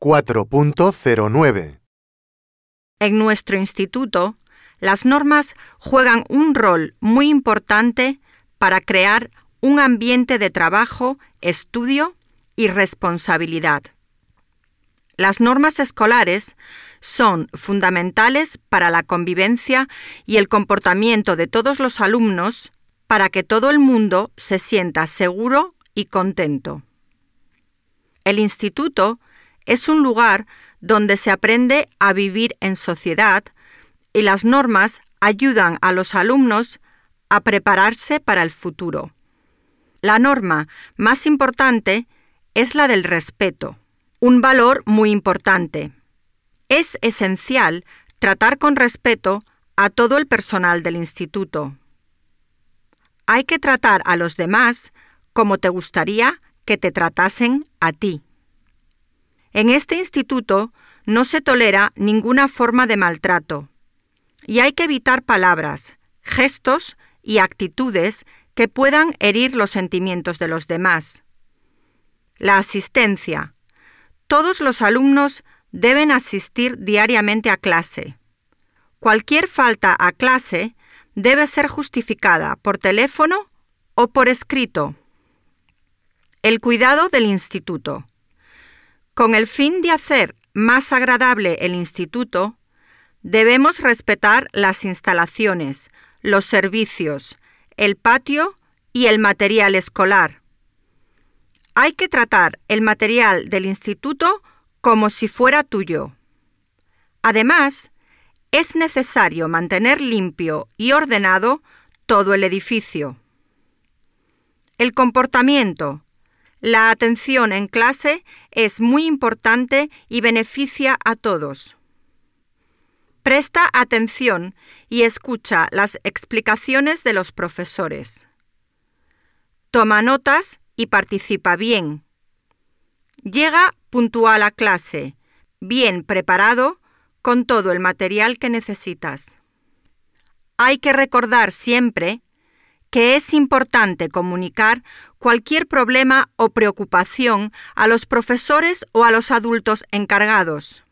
4.09 En nuestro instituto, las normas juegan un rol muy importante para crear un ambiente de trabajo, estudio y responsabilidad. Las normas escolares son fundamentales para la convivencia y el comportamiento de todos los alumnos para que todo el mundo se sienta seguro y contento. El instituto es un lugar donde se aprende a vivir en sociedad y las normas ayudan a los alumnos a prepararse para el futuro. La norma más importante es la del respeto, un valor muy importante. Es esencial tratar con respeto a todo el personal del instituto. Hay que tratar a los demás como te gustaría que te tratasen a ti. En este instituto no se tolera ninguna forma de maltrato y hay que evitar palabras, gestos y actitudes que puedan herir los sentimientos de los demás. La asistencia. Todos los alumnos deben asistir diariamente a clase. Cualquier falta a clase debe ser justificada por teléfono o por escrito. El cuidado del instituto. Con el fin de hacer más agradable el instituto, debemos respetar las instalaciones, los servicios, el patio y el material escolar. Hay que tratar el material del instituto como si fuera tuyo. Además, es necesario mantener limpio y ordenado todo el edificio. El comportamiento, la atención en clase es muy importante y beneficia a todos. Presta atención y escucha las explicaciones de los profesores. Toma notas y participa bien. Llega puntual a clase, bien preparado, con todo el material que necesitas. Hay que recordar siempre que es importante comunicar cualquier problema o preocupación a los profesores o a los adultos encargados.